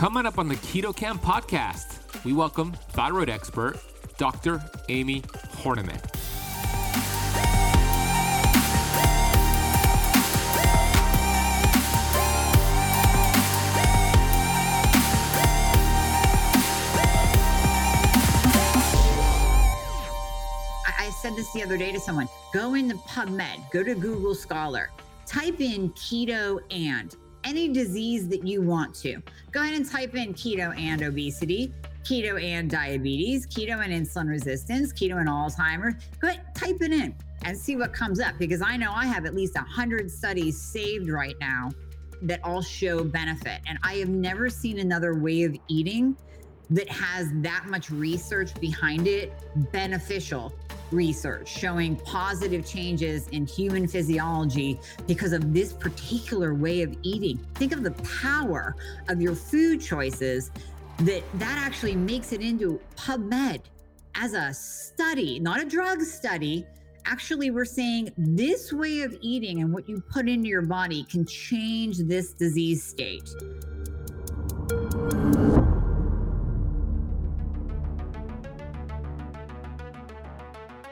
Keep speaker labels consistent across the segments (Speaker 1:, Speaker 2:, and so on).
Speaker 1: Coming up on the Keto Camp podcast, we welcome thyroid expert Dr. Amie Hornaman.
Speaker 2: I said this the other day to someone go into PubMed, go to Google Scholar, type in keto and any disease that you want to. Go ahead and type in keto and obesity, keto and diabetes, keto and insulin resistance, keto and Alzheimer's. Go ahead, type it in and see what comes up because I know I have at least 100 studies saved right now that all show benefit. And I have never seen another way of eating that has that much research behind it beneficial research showing positive changes in human physiology because of this particular way of eating. Think of the power of your food choices that that actually makes it into PubMed as a study, not a drug study. Actually, we're saying this way of eating and what you put into your body can change this disease state.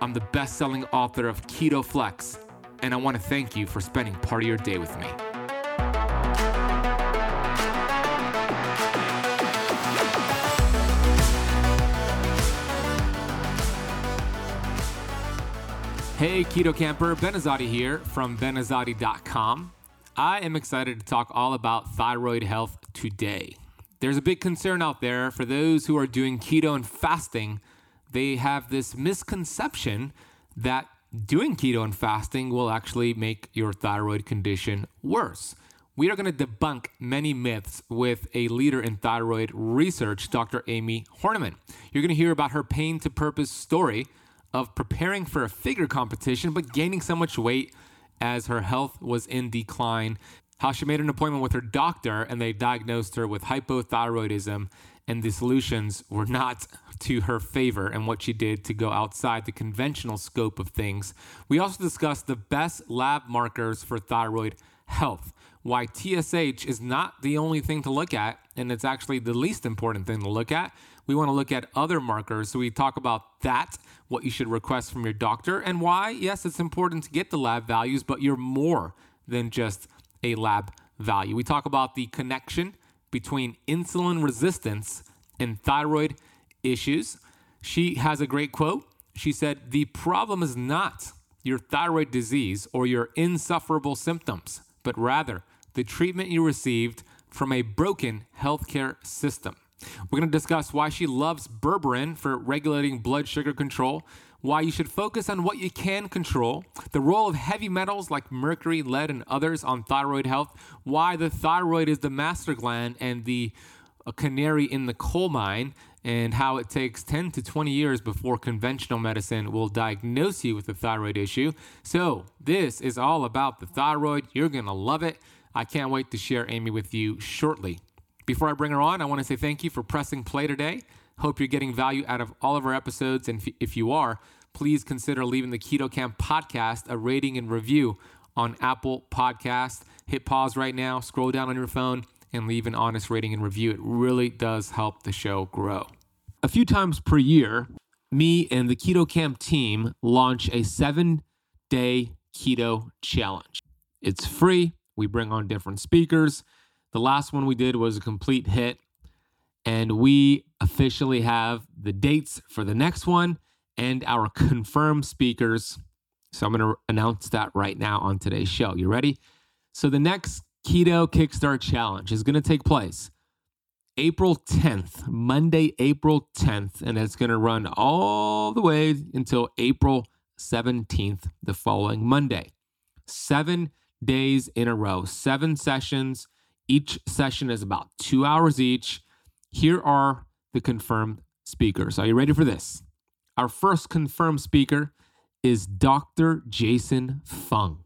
Speaker 1: I'm the best selling author of Keto Flex, and I want to thank you for spending part of your day with me. Hey, Keto Camper, Ben Azadi here from benazadi.com. I am excited to talk all about thyroid health today. There's a big concern out there for those who are doing keto and fasting. They have this misconception that doing keto and fasting will actually make your thyroid condition worse. We are going to debunk many myths with a leader in thyroid research, Dr. Amie Hornaman. You're going to hear about her pain to purpose story of preparing for a figure competition but gaining so much weight as her health was in decline. How she made an appointment with her doctor and they diagnosed her with hypothyroidism, and the solutions were not to her favor and what she did to go outside the conventional scope of things. We also discussed the best lab markers for thyroid health why TSH is not the only thing to look at, and it's actually the least important thing to look at. We want to look at other markers. So we talk about that, what you should request from your doctor, and why, yes, it's important to get the lab values, but you're more than just a lab value. We talk about the connection between insulin resistance and thyroid issues. She has a great quote. She said, The problem is not your thyroid disease or your insufferable symptoms, but rather the treatment you received from a broken healthcare system. We're going to discuss why she loves berberine for regulating blood sugar control, why you should focus on what you can control, the role of heavy metals like mercury, lead, and others on thyroid health, why the thyroid is the master gland and the uh, canary in the coal mine, and how it takes 10 to 20 years before conventional medicine will diagnose you with a thyroid issue. So, this is all about the thyroid. You're going to love it. I can't wait to share Amie with you shortly. Before I bring her on, I want to say thank you for pressing play today. Hope you're getting value out of all of our episodes. And if you are, please consider leaving the Keto Camp podcast a rating and review on Apple Podcast. Hit pause right now, scroll down on your phone, and leave an honest rating and review. It really does help the show grow. A few times per year, me and the Keto Camp team launch a seven day keto challenge. It's free. We bring on different speakers. The last one we did was a complete hit. And we officially have the dates for the next one and our confirmed speakers. So I'm going to announce that right now on today's show. You ready? So the next Keto Kickstart Challenge is going to take place April 10th, Monday, April 10th, and it's going to run all the way until April 17th, the following Monday. Seven days in a row, seven sessions. Each session is about two hours each. Here are the confirmed speakers. Are you ready for this? Our first confirmed speaker is Dr. Jason Fung,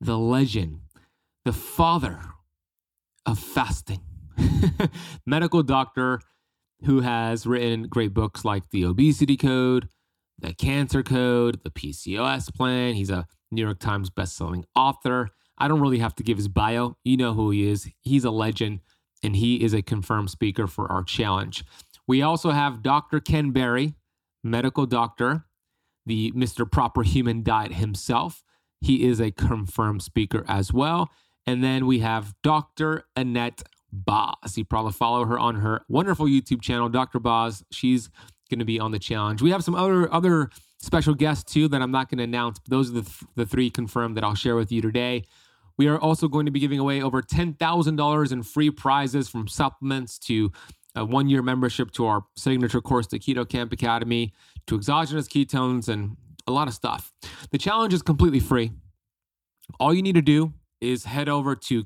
Speaker 1: the legend, the father of fasting, medical doctor who has written great books like The Obesity Code, The Cancer Code, The PCOS Plan. He's a New York Times bestselling author. I don't really have to give his bio. You know who he is. He's a legend and he is a confirmed speaker for our challenge. We also have Dr. Ken Berry, medical doctor, the Mr. Proper Human Diet himself. He is a confirmed speaker as well. And then we have Dr. Annette Boz. You probably follow her on her wonderful YouTube channel, Dr. Boz. She's going to be on the challenge. We have some other other special guests too that I'm not going to announce. But those are the, th- the three confirmed that I'll share with you today. We are also going to be giving away over $10,000 in free prizes from supplements to a one year membership to our signature course, the Keto Camp Academy, to exogenous ketones, and a lot of stuff. The challenge is completely free. All you need to do is head over to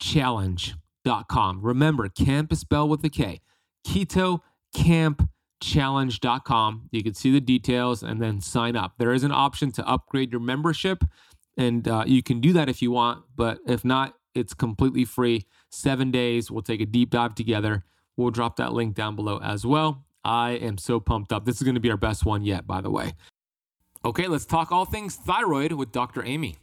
Speaker 1: ketocampchallenge.com. Remember, camp is spelled with a K. ketocampchallenge.com. You can see the details and then sign up. There is an option to upgrade your membership, and uh, you can do that if you want. But if not, it's completely free. Seven days. We'll take a deep dive together. We'll drop that link down below as well. I am so pumped up. This is going to be our best one yet, by the way. Okay, let's talk all things thyroid with Dr. Amie.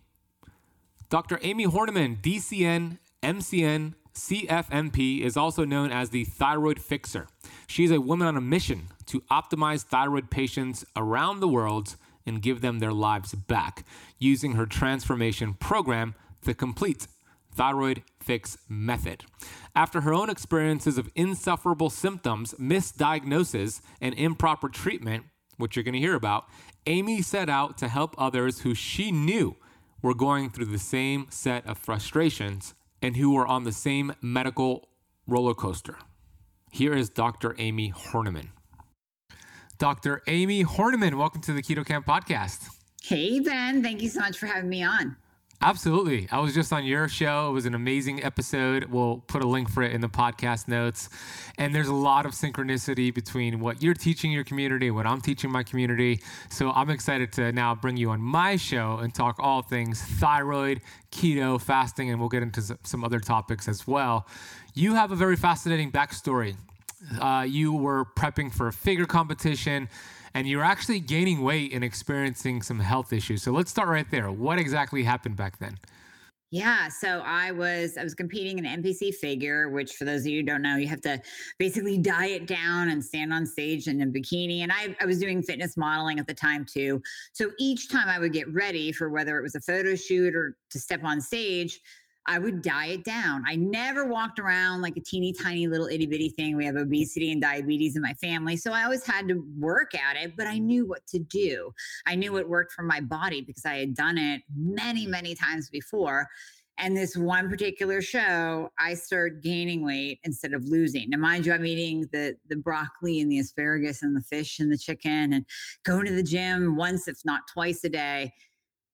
Speaker 1: Dr. Amie Hornaman, DCN, MCN, CFMP, is also known as the thyroid fixer. She is a woman on a mission to optimize thyroid patients around the world and give them their lives back using her transformation program, The Complete Thyroid Fix Method. After her own experiences of insufferable symptoms, misdiagnosis, and improper treatment, which you're going to hear about, Amie set out to help others who she knew were going through the same set of frustrations and who were on the same medical roller coaster. Here is Dr. Amie Hornaman. Dr. Amie Hornaman, welcome to the Keto Camp podcast.
Speaker 2: Hey, Ben. Thank you so much for having me on.
Speaker 1: Absolutely. I was just on your show. It was an amazing episode. We'll put a link for it in the podcast notes. And there's a lot of synchronicity between what you're teaching your community what I'm teaching my community. So I'm excited to now bring you on my show and talk all things thyroid, keto, fasting, and we'll get into some other topics as well. You have a very fascinating backstory. Uh, you were prepping for a figure competition and you're actually gaining weight and experiencing some health issues. So let's start right there. What exactly happened back then?
Speaker 2: Yeah, so I was I was competing in NPC figure, which for those of you who don't know, you have to basically diet down and stand on stage in a bikini. And I, I was doing fitness modeling at the time too. So each time I would get ready for whether it was a photo shoot or to step on stage, I would diet down. I never walked around like a teeny tiny little itty bitty thing. We have obesity and diabetes in my family. So I always had to work at it, but I knew what to do. I knew it worked for my body because I had done it many, many times before. And this one particular show, I started gaining weight instead of losing. Now, mind you, I'm eating the the broccoli and the asparagus and the fish and the chicken and going to the gym once, if not twice a day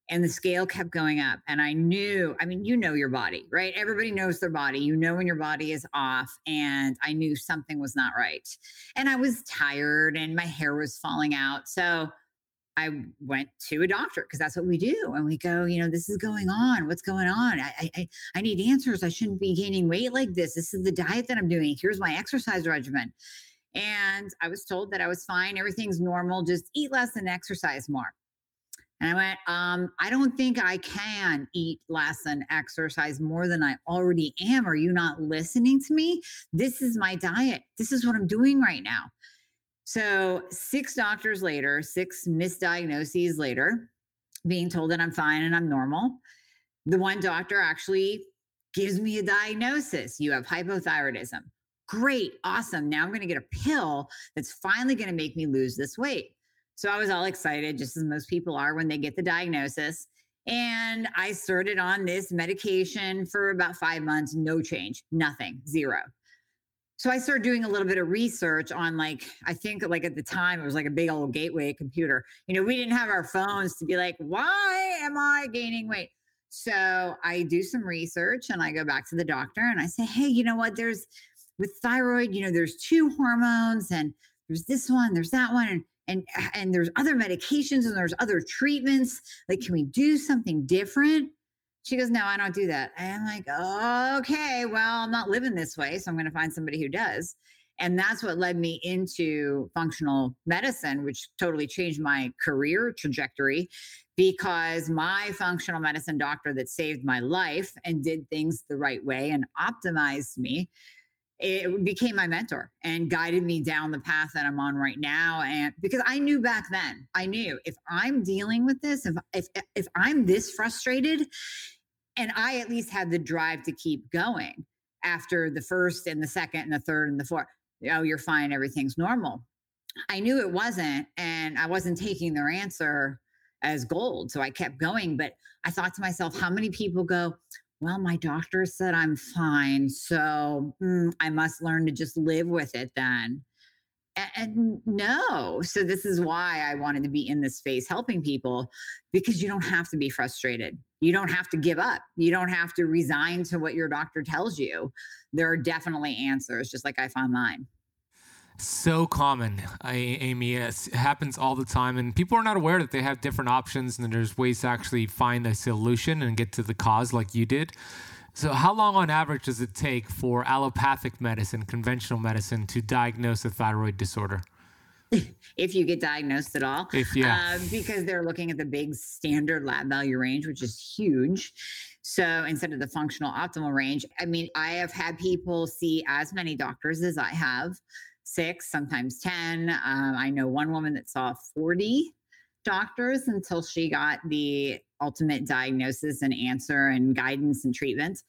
Speaker 2: and the scale kept going up and i knew i mean you know your body right? Everybody knows their body. You know when your body is off and i knew something was not right. And i was tired and my hair was falling out so i went to a doctor because that's what we do and we go you know this is going on. What's going on? I, I i need answers. I shouldn't be gaining weight like this. This is the diet that i'm doing. Here's my exercise regimen. And i was told that i was fine. Everything's normal. Just eat less and exercise more and I went, um, I don't think I can eat less and exercise more than I already am. Are you not listening to me? This is my diet. This is what I'm doing right now. So, six doctors later, six misdiagnoses later, being told that I'm fine and I'm normal, the one doctor actually gives me a diagnosis. You have hypothyroidism. Great, awesome. Now I'm going to get a pill that's finally going to make me lose this weight. So I was all excited, just as most people are when they get the diagnosis. And I started on this medication for about five months, no change, nothing, zero. So I started doing a little bit of research on like, I think like at the time it was like a big old gateway computer. You know, we didn't have our phones to be like, why am I gaining weight? So I do some research and I go back to the doctor and I say, hey, you know what? There's with thyroid, you know, there's two hormones and there's this one, there's that one, and and and there's other medications and there's other treatments. Like, can we do something different? She goes, No, I don't do that. I'm like, okay, well, I'm not living this way. So I'm going to find somebody who does. And that's what led me into functional medicine, which totally changed my career trajectory because my functional medicine doctor that saved my life and did things the right way and optimized me it became my mentor and guided me down the path that I'm on right now. And because I knew back then, I knew if I'm dealing with this, if if if I'm this frustrated, and I at least had the drive to keep going after the first and the second and the third and the fourth. Oh, you're fine, everything's normal. I knew it wasn't, and I wasn't taking their answer as gold. So I kept going. But I thought to myself, how many people go, well, my doctor said I'm fine. So mm, I must learn to just live with it then. And, and no. So this is why I wanted to be in this space helping people because you don't have to be frustrated. You don't have to give up. You don't have to resign to what your doctor tells you. There are definitely answers, just like I found mine
Speaker 1: so common, Amie. It happens all the time, and people are not aware that they have different options and there's ways to actually find a solution and get to the cause, like you did. So, how long on average does it take for allopathic medicine, conventional medicine, to diagnose a thyroid disorder?
Speaker 2: if you get diagnosed at all.
Speaker 1: If yeah,
Speaker 2: uh, because they're looking at the big standard lab value range, which is huge. So instead of the functional optimal range, I mean, I have had people see as many doctors as I have six, sometimes 10. Um, I know one woman that saw 40 doctors until she got the ultimate diagnosis and answer and guidance and treatment.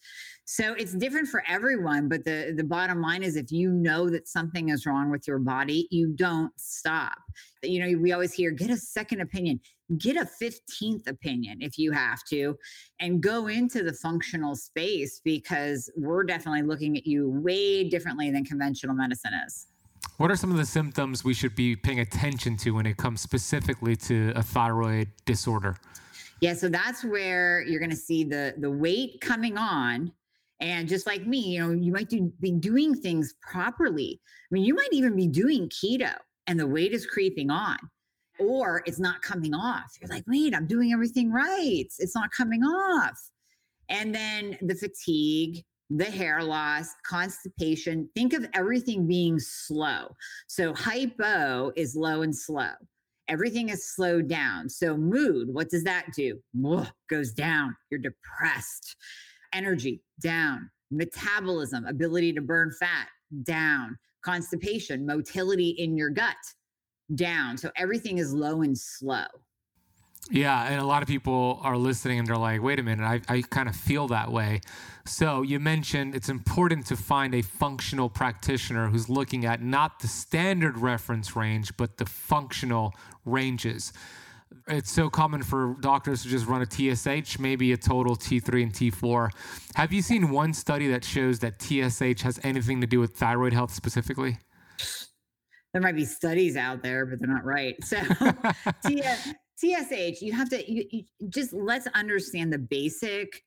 Speaker 2: So it's different for everyone, but the the bottom line is if you know that something is wrong with your body, you don't stop. You know, we always hear get a second opinion, get a 15th opinion if you have to and go into the functional space because we're definitely looking at you way differently than conventional medicine is.
Speaker 1: What are some of the symptoms we should be paying attention to when it comes specifically to a thyroid disorder?
Speaker 2: Yeah, so that's where you're going to see the the weight coming on and just like me, you know, you might do, be doing things properly. I mean, you might even be doing keto and the weight is creeping on or it's not coming off. You're like, wait, I'm doing everything right. It's not coming off. And then the fatigue, the hair loss, constipation. Think of everything being slow. So hypo is low and slow. Everything is slowed down. So mood, what does that do? goes down. You're depressed. Energy down. Metabolism, ability to burn fat down. Constipation, motility in your gut down. So everything is low and slow.
Speaker 1: Yeah, and a lot of people are listening and they're like, wait a minute, I, I kind of feel that way. So you mentioned it's important to find a functional practitioner who's looking at not the standard reference range, but the functional ranges. It's so common for doctors to just run a TSH, maybe a total T3 and T4. Have you seen one study that shows that TSH has anything to do with thyroid health specifically?
Speaker 2: There might be studies out there, but they're not right. So, TSH, you have to you, you just let's understand the basic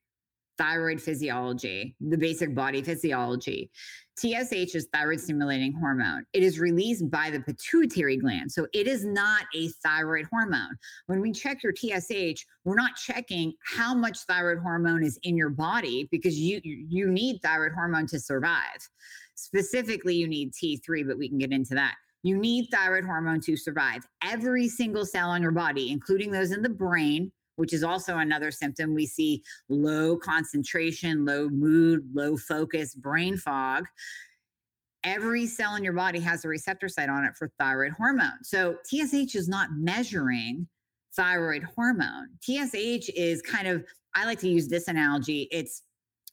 Speaker 2: thyroid physiology, the basic body physiology. TSH is thyroid stimulating hormone. It is released by the pituitary gland. So it is not a thyroid hormone. When we check your TSH, we're not checking how much thyroid hormone is in your body because you you need thyroid hormone to survive. Specifically, you need T3, but we can get into that. You need thyroid hormone to survive. Every single cell in your body, including those in the brain, which is also another symptom. We see low concentration, low mood, low focus, brain fog. Every cell in your body has a receptor site on it for thyroid hormone. So TSH is not measuring thyroid hormone. TSH is kind of, I like to use this analogy. It's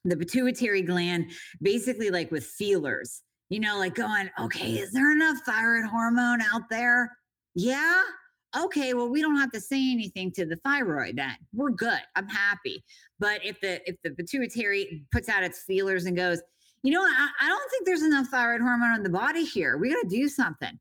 Speaker 2: the pituitary gland, basically like with feelers you know, like going, okay, is there enough thyroid hormone out there? Yeah. Okay, well, we don't have to say anything to the thyroid then. We're good. I'm happy. But if the if the pituitary puts out its feelers and goes, you know, I, I don't think there's enough thyroid hormone in the body here. We got to do something.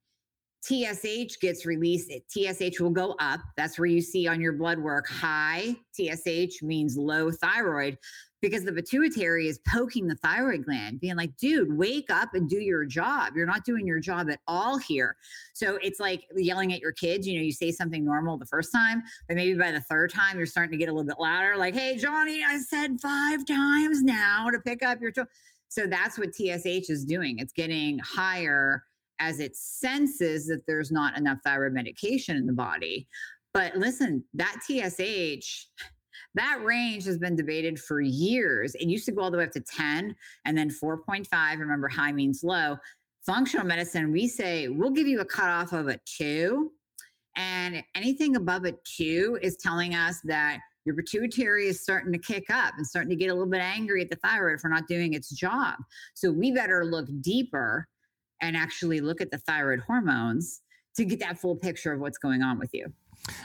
Speaker 2: TSH gets released. TSH will go up. That's where you see on your blood work high TSH means low thyroid because the pituitary is poking the thyroid gland, being like, dude, wake up and do your job. You're not doing your job at all here. So it's like yelling at your kids. You know, you say something normal the first time, but maybe by the third time, you're starting to get a little bit louder, like, hey, Johnny, I said five times now to pick up your. so that's what TSH is doing. It's getting higher as it senses that there's not enough thyroid medication in the body. But listen, that TSH, that range has been debated for years. It used to go all the way up to 10 and then 4.5. Remember, high means low. Functional medicine, we say we'll give you a cutoff of a two. And anything above a two is telling us that your pituitary is starting to kick up and starting to get a little bit angry at the thyroid for not doing its job. So we better look deeper and actually look at the thyroid hormones to get that full picture of what's going on with you.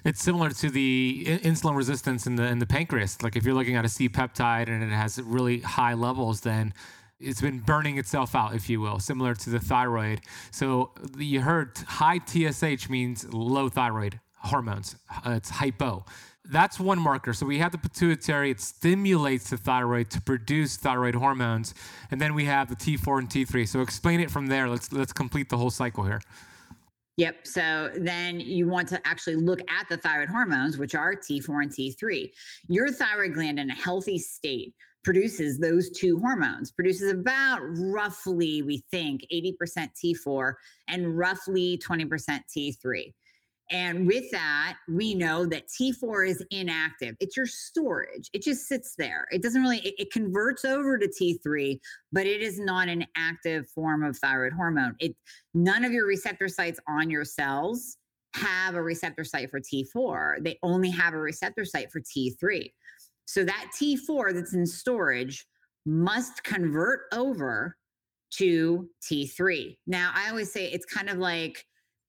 Speaker 1: It's similar to the insulin resistance in the in the pancreas. Like if you're looking at a C peptide and it has really high levels, then it's been burning itself out, if you will, similar to the thyroid. So you heard high TSH means low thyroid hormones. It's hypo that's one marker. So we have the pituitary, it stimulates the thyroid to produce thyroid hormones. And then we have the T4 and T3. So explain it from there. Let's let's complete the whole cycle here.
Speaker 2: Yep. So then you want to actually look at the thyroid hormones, which are T4 and T3. Your thyroid gland in a healthy state produces those two hormones, produces about roughly, we think, 80% T4 and roughly 20% T3. And with that, we know that T4 is inactive. It's your storage. It just sits there. It doesn't really, it, it, converts over to T3, but it is not an active form of thyroid hormone. It none of your receptor sites on your cells have a receptor site for T4. They only have a receptor site for T3. So that T4 that's in storage must convert over to T3. Now, I always say it's kind of like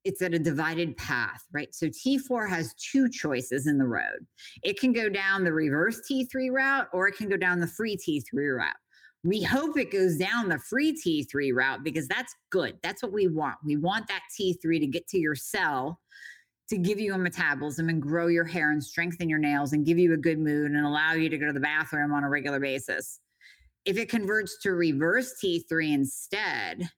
Speaker 2: it's at a divided path, right? So T4 has two choices in the road. It can go down the reverse T3 route or it can go down the free T3 route. We hope it goes down the free T3 route because that's good. That's what we want. We want that T3 to get to your cell to give you a metabolism and grow your hair and strengthen your nails and give you a good mood and allow you to go to the bathroom on a regular basis. If it converts to reverse T3 instead,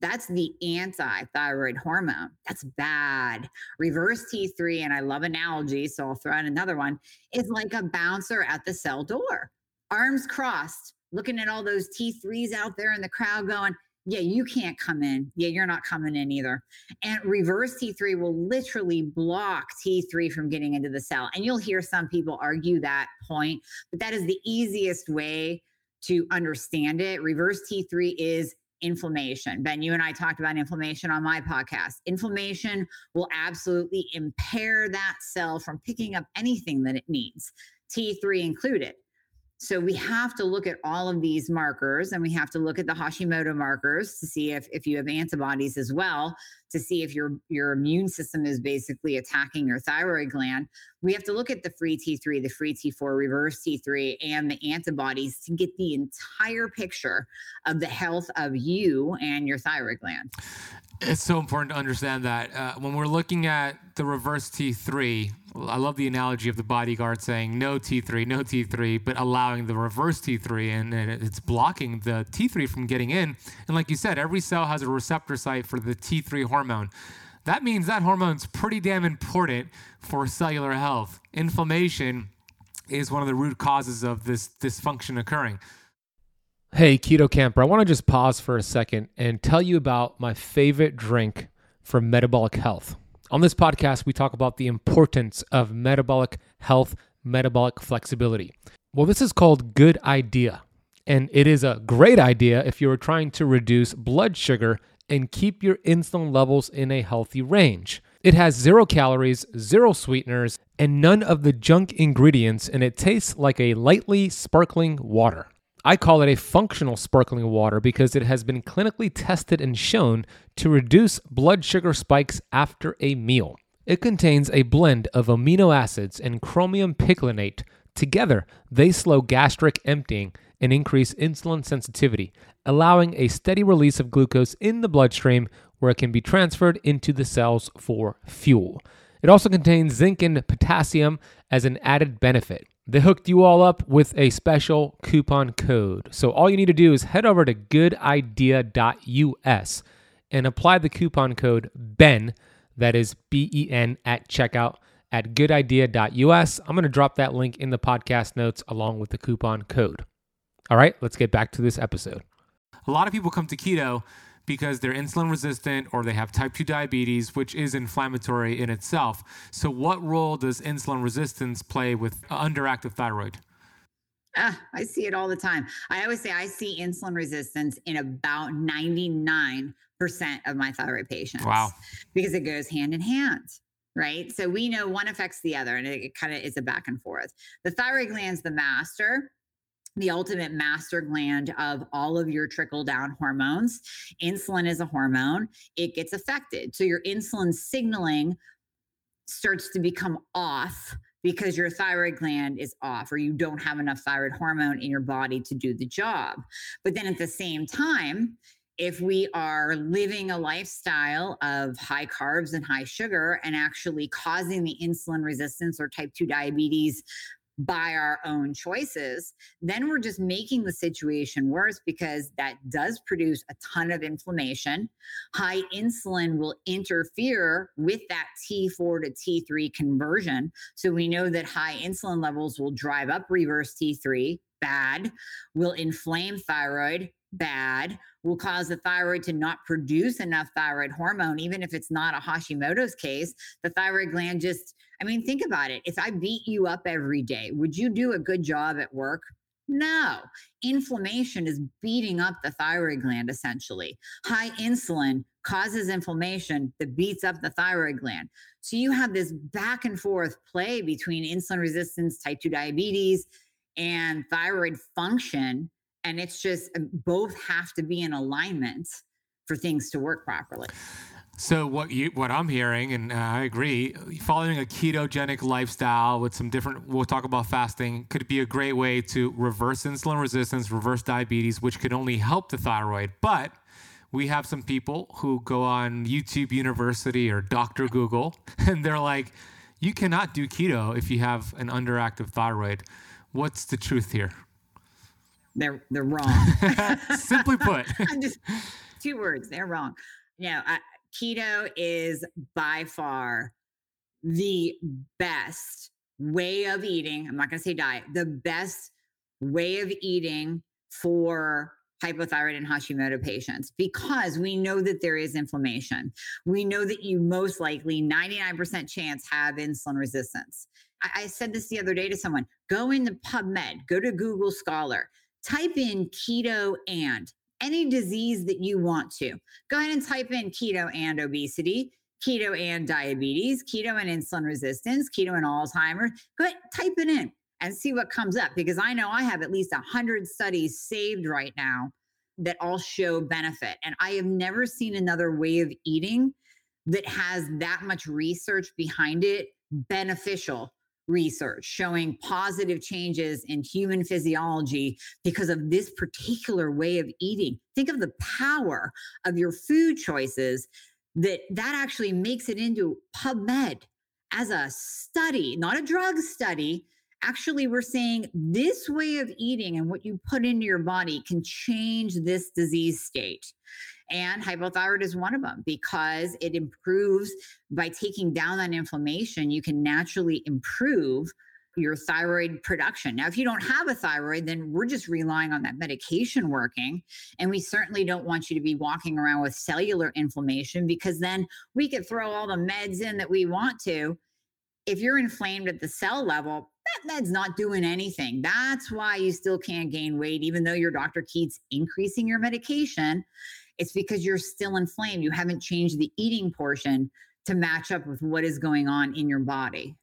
Speaker 2: that's the anti thyroid hormone. That's bad. Reverse T3, and I love analogies, so I'll throw in another one, is like a bouncer at the cell door, arms crossed, looking at all those T3s out there in the crowd going, yeah, you can't come in. Yeah, you're not coming in either. And reverse T3 will literally block T3 from getting into the cell. And you'll hear some people argue that point, but that is the easiest way to understand it. Reverse T3 is inflammation. Ben, you and I talked about inflammation on my podcast. Inflammation will absolutely impair that cell from picking up anything that it needs, T3 included. So we have to look at all of these markers and we have to look at the Hashimoto markers to see if, if you have antibodies as well, to see if your, your immune system is basically attacking your thyroid gland. We have to look at the free T3, the free T4, reverse T3, and the antibodies to get the entire picture of the health of you and your thyroid gland.
Speaker 1: It's so important to understand that uh, when we're looking at the reverse T3, I love the analogy of the bodyguard saying no T3, no T3, but allowing the reverse T3 in, and it's blocking the T3 from getting in. And like you said, every cell has a receptor site for the T3 hormone. That means that hormone's pretty damn important for cellular health. Inflammation is one of the root causes of this dysfunction occurring. Hey, Keto Camper, I want to just pause for a second and tell you about my favorite drink for metabolic health. On this podcast, we talk about the importance of metabolic health, metabolic flexibility. Well, this is called Good Idea, and it is a great idea if you are trying to reduce blood sugar and keep your insulin levels in a healthy range. It has zero calories, zero sweeteners, and none of the junk ingredients, and it tastes like a lightly sparkling water. I call it a functional sparkling water because it has been clinically tested and shown to reduce blood sugar spikes after a meal. It contains a blend of amino acids and chromium picolinate. Together, they slow gastric emptying and increase insulin sensitivity, allowing a steady release of glucose in the bloodstream where it can be transferred into the cells for fuel. It also contains zinc and potassium as an added benefit. They hooked you all up with a special coupon code. So all you need to do is head over to goodidea.us and apply the coupon code BEN, that is B E N, at checkout at goodidea.us. I'm going to drop that link in the podcast notes along with the coupon code. All right, let's get back to this episode. A lot of people come to keto because they're insulin resistant or they have type 2 diabetes, which is inflammatory in itself. So, what role does insulin resistance play with underactive thyroid?
Speaker 2: Ah, I see it all the time. I always say I see insulin resistance in about 99% of my thyroid patients.
Speaker 1: Wow.
Speaker 2: Because it goes hand in hand right? So we know one affects the other and it, it kind of is a back and forth. The thyroid gland's the master the ultimate master gland of all of your trickle down hormones. Insulin is a hormone, it gets affected. So your insulin signaling starts to become off because your thyroid gland is off or you don't have enough thyroid hormone in your body to do the job. But then at the same time, if we are living a lifestyle of high carbs and high sugar and actually causing the insulin resistance or type 2 diabetes by our own choices, then we're just making the situation worse because that does produce a ton of inflammation. High insulin will interfere with that T4 to T3 conversion. So we know that high insulin levels will drive up reverse T3, bad, will inflame thyroid, bad, will cause the thyroid to not produce enough thyroid hormone, even if it's not a Hashimoto's case. The thyroid gland just, I mean, think about it. If I beat you up every day, would you do a good job at work? No. Inflammation is beating up the thyroid gland essentially. High insulin causes inflammation that beats up the thyroid gland. So you have this back and forth play between insulin resistance, type 2 diabetes, and thyroid function and it's just um, both have to be in alignment for things to work properly.
Speaker 1: So what you what I'm hearing, and uh, I agree, following a ketogenic lifestyle with some different. We'll talk about fasting. Could be a great way to reverse insulin resistance, reverse diabetes, which could only help the thyroid. But we have some people who go on YouTube University or Doctor Google, and they're like, "You cannot do keto if you have an underactive thyroid." What's the truth here?
Speaker 2: They're they're wrong.
Speaker 1: Simply put,
Speaker 2: just two words. They're wrong. No, uh, keto is by far the best way of eating. I'm not going to say diet. The best way of eating for hypothyroid and Hashimoto patients because we know that there is inflammation. We know that you most likely 99% chance have insulin resistance. I, I said this the other day to someone go into PubMed, go to Google Scholar, type in keto and any disease that you want to. Go ahead and type in keto and obesity, keto and diabetes, keto and insulin resistance, keto and Alzheimer's. Go ahead, type it in and see what comes up because I know I have at least 100 studies saved right now that all show benefit. And I have never seen another way of eating that has that much research behind it beneficial research showing positive changes in human physiology because of this particular way of eating. Think of the power of your food choices that that actually makes it into PubMed as a study, not a drug study. Actually, we're saying this way of eating and what you put into your body can change this disease state. And hypothyroid is one of them because it improves by taking down that inflammation, you can naturally improve your thyroid production. Now, if you don't have a thyroid, then we're just relying on that medication working. And we certainly don't want you to be walking around with cellular inflammation because then we could throw all the meds in that we want to. If you're inflamed at the cell level, that med's not doing anything. That's why you still can't gain weight, even though your doctor keeps increasing your medication. It's because you're still inflamed. You haven't changed the eating portion to match up with what is going on in your body.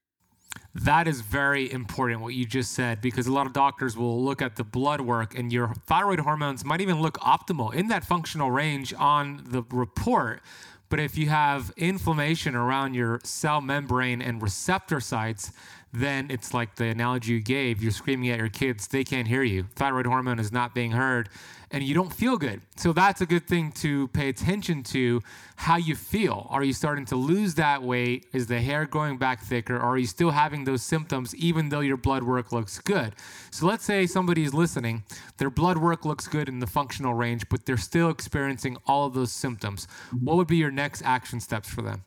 Speaker 1: That is very important, what you just said, because a lot of doctors will look at the blood work and your thyroid hormones might even look optimal in that functional range on the report. But if you have inflammation around your cell membrane and receptor sites, then it's like the analogy you gave you're screaming at your kids, they can't hear you. Thyroid hormone is not being heard, and you don't feel good. So that's a good thing to pay attention to how you feel. Are you starting to lose that weight? Is the hair growing back thicker? Or are you still having those symptoms even though your blood work looks good? So let's say somebody's listening, their blood work looks good in the functional range, but they're still experiencing all of those symptoms. Mm-hmm. What would be your next action steps for them?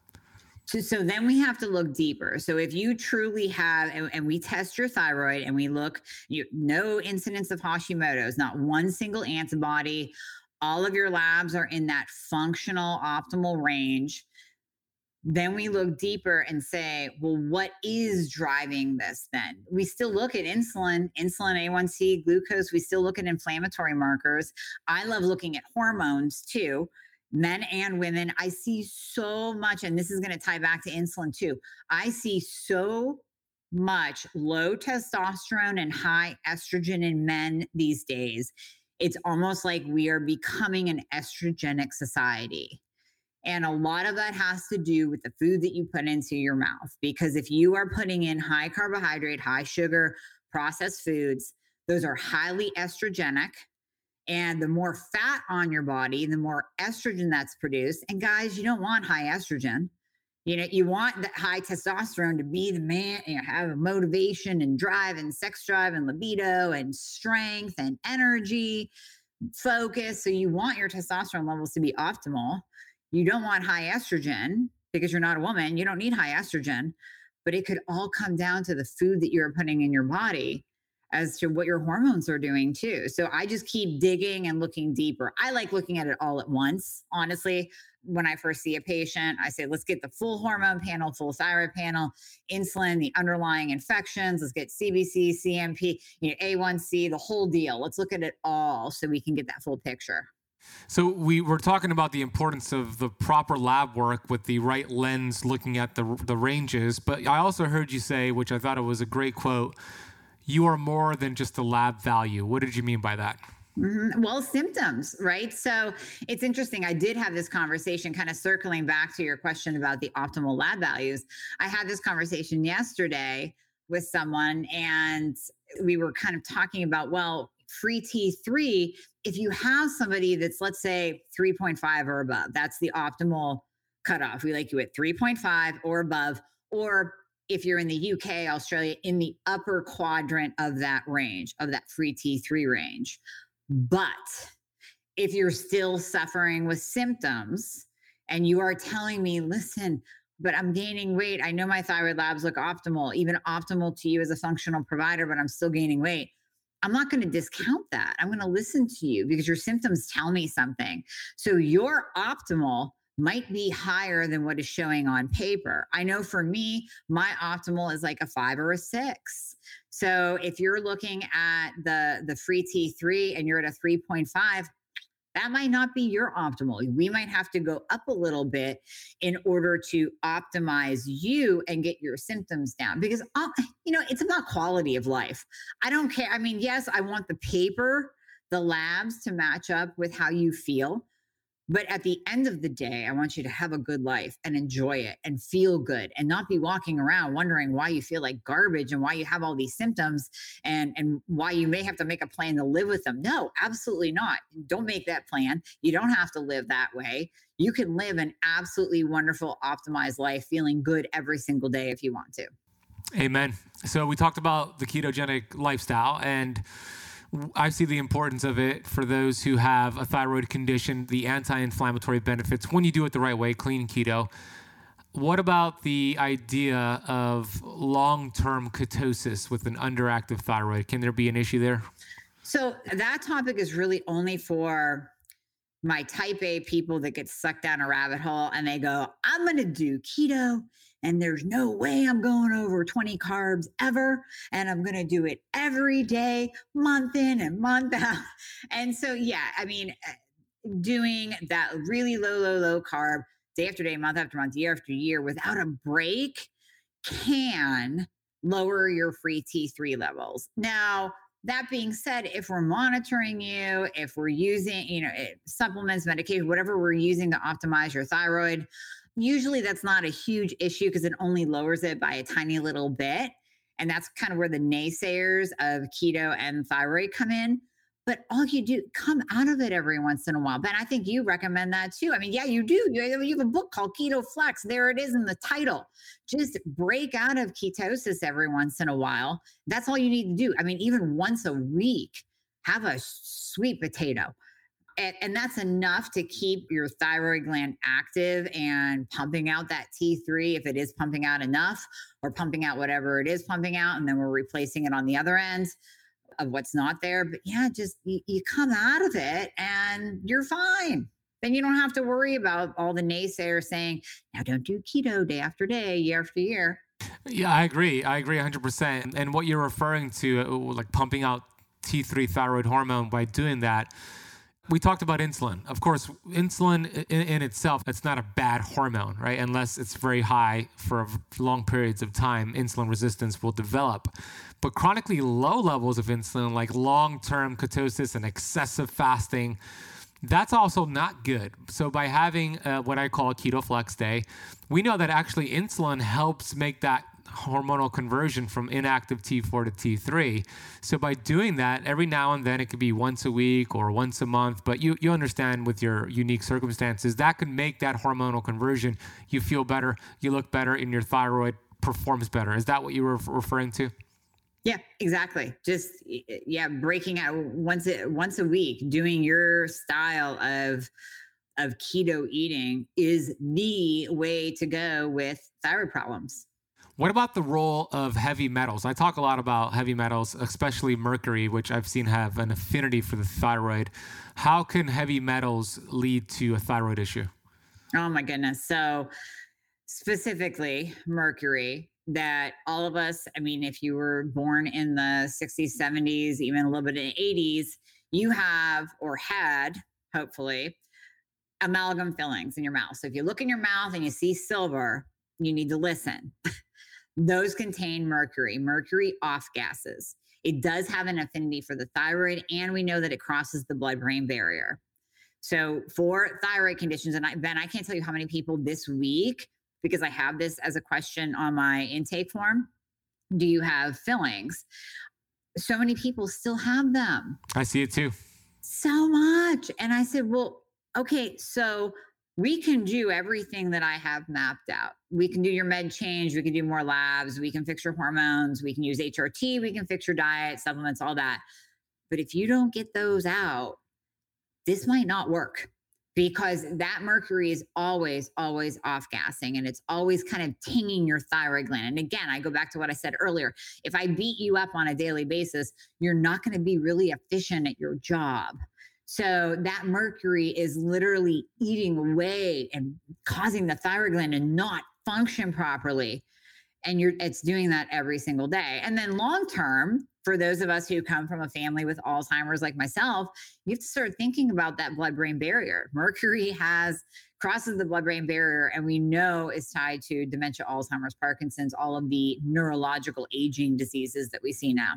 Speaker 2: So, so then we have to look deeper. So if you truly have, and, and we test your thyroid and we look, you, no incidence of Hashimoto's, not one single antibody. All of your labs are in that functional optimal range. Then we look deeper and say, well, what is driving this then? We still look at insulin, insulin A1C, glucose. We still look at inflammatory markers. I love looking at hormones too men and women. I see so much, and this is going to tie back to insulin too. I see so much low testosterone and high estrogen in men these days. It's almost like we are becoming an estrogenic society. And a lot of that has to do with the food that you put into your mouth. Because if you are putting in high carbohydrate, high sugar, processed foods, those are highly estrogenic and the more fat on your body, the more estrogen that's produced. And guys, you don't want high estrogen. You know, you want the high testosterone to be the man, you know, have a motivation and drive and sex drive and libido and strength and energy, focus. So you want your testosterone levels to be optimal. You don't want high estrogen because you're not a woman. You don't need high estrogen, but it could all come down to the food that you're putting in your body as to what your hormones are doing too. So I just keep digging and looking deeper. I like looking at it all at once. Honestly, when I first see a patient, I say, let's get the full hormone panel, full thyroid panel, insulin, the underlying infections. Let's get CBC, CMP, you know, A1C, the whole deal. Let's look at it all so we can get that full picture.
Speaker 1: So we were talking about the importance of the proper lab work with the right lens looking at the the ranges, but I also heard you say, which I thought it was a great quote, you are more than just a lab value. What did you mean by that?
Speaker 2: Mm-hmm. Well, symptoms, right? So it's interesting. I did have this conversation, kind of circling back to your question about the optimal lab values. I had this conversation yesterday with someone, and we were kind of talking about, well, free T3, if you have somebody that's, let's say, 3.5 or above, that's the optimal cutoff. We like you at 3.5 or above, or if you're in the UK, Australia, in the upper quadrant of that range, of that free T3 range. But if you're still suffering with symptoms and you are telling me, listen, but I'm gaining weight. I know my thyroid labs look optimal, even optimal to you as a functional provider, but I'm still gaining weight. I'm not going to discount that. I'm going to listen to you because your symptoms tell me something. So your optimal might be higher than what is showing on paper. I know for me, my optimal is like a five or a six. So if you're looking at the the free T3 and you're at a 3.5, that might not be your optimal. We might have to go up a little bit in order to optimize you and get your symptoms down because, uh, you know, it's about quality of life. I don't care. I mean, yes, I want the paper, the labs to match up with how you feel. But at the end of the day, I want you to have a good life and enjoy it and feel good and not be walking around wondering why you feel like garbage and why you have all these symptoms and, and why you may have to make a plan to live with them. No, absolutely not. Don't make that plan. You don't have to live that way. You can live an absolutely wonderful, optimized life, feeling good every single day if you want to.
Speaker 1: Amen. So we talked about the ketogenic lifestyle and I see the importance of it for those who have a thyroid condition, the anti inflammatory benefits when you do it the right way, clean keto. What about the idea of long term ketosis with an underactive thyroid? Can there be an issue there?
Speaker 2: So, that topic is really only for my type A people that get sucked down a rabbit hole and they go, I'm going to do keto and there's no way I'm going over 20 carbs ever. And I'm going to do it every day, month in and month out. And so, yeah, I mean, eh, doing that really low, low, low carb day after day, month after month, year after year without a break can lower your free T3 levels. Now, that being said, if we're monitoring you, if we're using, you know, eh, supplements, medication, whatever we're using to optimize your thyroid, Usually that's not a huge issue because it only lowers it by a tiny little bit. And that's kind of where the naysayers of keto and thyroid come in. But all you do, come out of it every once in a while. Ben, I think you recommend that too. I mean, yeah, you do. You you have a book called Keto Flex. There it is in the title. Just break out of ketosis every once in a while. That's all you need to do. I mean, even once a week, have a sweet potato and, and, that's enough to keep your thyroid gland active and pumping out that T3 if it is pumping out enough or pumping out whatever it is pumping out. And then we're replacing it on the other end of what's not there. But yeah, just you, you come out of it and you're fine. Then you don't have to worry about all the naysayers saying, now don't do keto day after day, year after year.
Speaker 1: Yeah, I agree. I agree 100%. And what you're referring to, uh, like pumping out T3 thyroid hormone by doing that, we talked about insulin. Of course, insulin in, in, itself, it's not a bad hormone, right? Unless it's very high for long periods of time, insulin resistance will develop. But chronically low levels of insulin, like long term ketosis and excessive fasting, that's also not good. So, by having uh, what I call a keto flex day, we know that actually insulin helps make that hormonal conversion from inactive T4 to T3. So by doing that, every now and then it could be once a week or once a month, but you, you understand with your unique circumstances, that could make that hormonal conversion. You feel better, you look better, and your thyroid performs better. Is that what you were referring to?
Speaker 2: Yeah, exactly. Just yeah, breaking out once a, once a week, doing your style of of keto eating is the way to go with thyroid problems.
Speaker 1: What about the role of heavy metals? I talk a lot about heavy metals, especially mercury, which I've seen have an affinity for the thyroid. How can heavy metals lead to a thyroid issue?
Speaker 2: Oh my goodness. So, specifically, mercury, that all of us, I mean, if you were born in the 60s, 70s, even a little bit in the 80s, you have or had, hopefully, amalgam fillings in your mouth. So if you look in your mouth and you see silver, you need to listen. Those contain mercury, mercury off gases. It does have an affinity for the thyroid, and we know that it crosses the blood brain barrier. So, for thyroid conditions, and I, Ben, I can't tell you how many people this week, because I have this as a question on my intake form do you have fillings? So many people still have them.
Speaker 1: I see it too.
Speaker 2: So much. And I said, well, okay, so we can do everything that I have mapped out. We can do your med change, we can do more labs, we can fix your hormones, we can use HRT, we can fix your diet, supplements, all that. But if you don't get those out, this might not work because that mercury is always, always off gassing and it's always kind of tinging your thyroid gland. And again, I go back to what I said earlier. If I beat you up on a daily basis, you're not going to be really efficient at your job. So that mercury is literally eating away and causing the thyroid gland to not function properly. And you're it's doing that every single day. And then long term, for those of us who come from a family with Alzheimer's like myself, you have to start thinking about that blood-brain barrier. Mercury has crosses the blood-brain barrier and we know is tied to dementia, Alzheimer's, Parkinson's, all of the neurological aging diseases that we see now.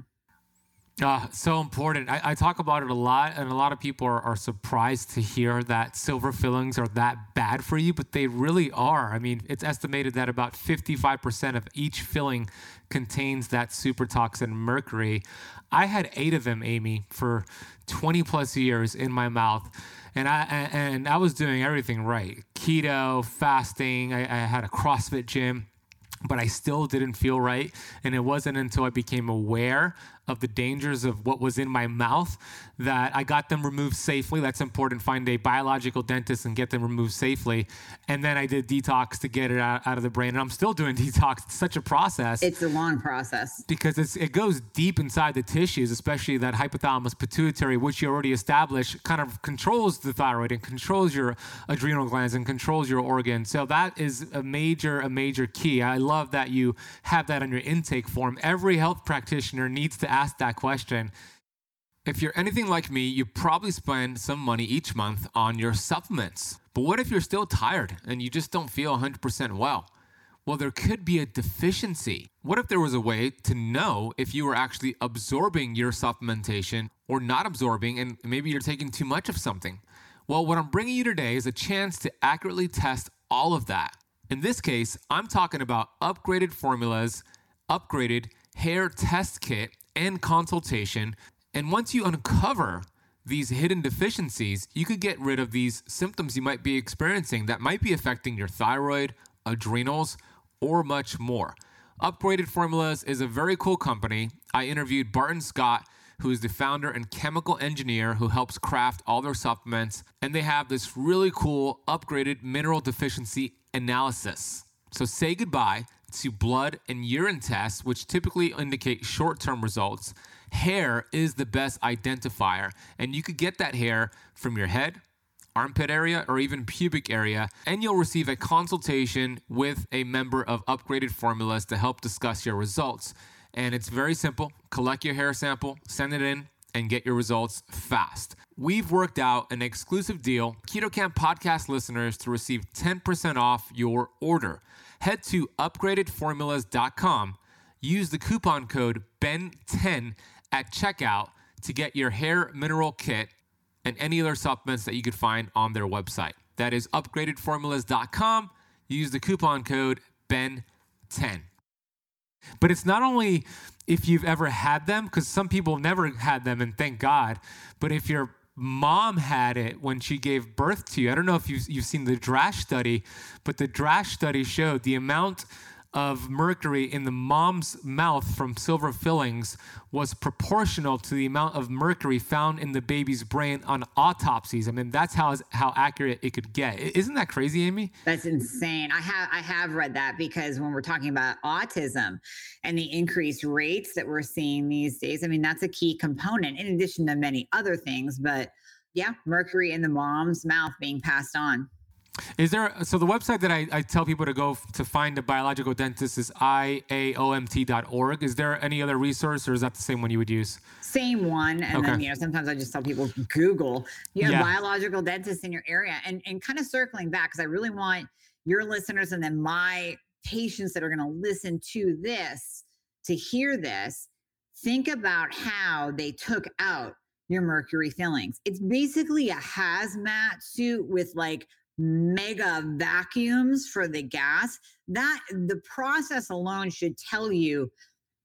Speaker 1: Uh, so important. I, I, talk about it a lot, and a lot of people are, are, surprised to hear that silver fillings are that bad for you, but they really are. I mean, it's estimated that about 55% of each filling contains that super toxin mercury. I had eight of them, Amie, for 20 plus years in my mouth. And I and I was doing everything right: keto, fasting. I, I had a CrossFit gym, but I still didn't feel right. And it wasn't until I became aware of the dangers of what was in my mouth that I got them removed safely. That's important. Find a biological dentist and get them removed safely. And then I did detox to get it out, out of the brain. And I'm still doing detox. It's such a process.
Speaker 2: It's a long process.
Speaker 1: Because it's, it goes deep inside the tissues, especially that hypothalamus pituitary, which you already established, kind of controls the thyroid and controls your adrenal glands and controls your organs. So that is a major, a major key. I love that you have that on your intake form. Every health practitioner needs to ask that question. If you're anything like me, you probably spend some money each month on your supplements. But what if you're still tired and you just don't feel 100% well? Well, there could be a deficiency. What if there was a way to know if you were actually absorbing your supplementation or not absorbing, and maybe you're taking too much of something? Well, what I'm bringing you today is a chance to accurately test all of that. In this case, I'm talking about upgraded formulas, upgraded hair test kit and consultation. And once you uncover these hidden deficiencies, you could get rid of these symptoms you might be experiencing that might be affecting your thyroid, adrenals, or much more. Upgraded Formulas is a very cool company. I interviewed Barton Scott, who is the founder and chemical engineer who helps craft all their supplements, and they have this really cool upgraded mineral deficiency analysis. So say goodbye to blood and urine tests, which typically indicate short term results. Hair is the best identifier, and you could get that hair from your head, armpit area, or even pubic area, and you'll receive a consultation with a member of Upgraded Formulas to help discuss your results. And it's very simple collect your hair sample, send it in, and get your results fast. We've worked out an exclusive deal, Keto Kamp podcast listeners, to receive 10% off your order. Head to upgradedformulas.com, use the coupon code BEN10 at checkout to get your hair mineral kit and any other supplements that you could find on their website. That is upgradedformulas.com. Use the coupon code BEN10. But it's not only if you've ever had them, because some people have never had them, and thank God, but if your mom had it when she gave birth to you. I don't know if you've, you've seen the Drasch study, but the Drasch study showed the amount of mercury in the mom's mouth from silver fillings was proportional to the amount of mercury found in the baby's brain on autopsies. I mean, that's how how accurate it could get. Isn't that crazy, Amie?
Speaker 2: That's insane. I have I have read that because when we're talking about autism and the increased rates that we're seeing these days, I mean, that's a key component in addition to many other things, but yeah, mercury in the mom's mouth being passed on.
Speaker 1: Is there so the website that I, I tell people to go to find a biological dentist is iaomt.org. Is there any other resource or is that the same one you would use?
Speaker 2: Same one. And okay. then, you know, sometimes I just tell people Google, you have yeah. biological dentists in your area and, and kind of circling back because I really want your listeners and then my patients that are going to listen to this to hear this. Think about how they took out your mercury fillings. It's basically a hazmat suit with like mega vacuums for the gas that the process alone should tell you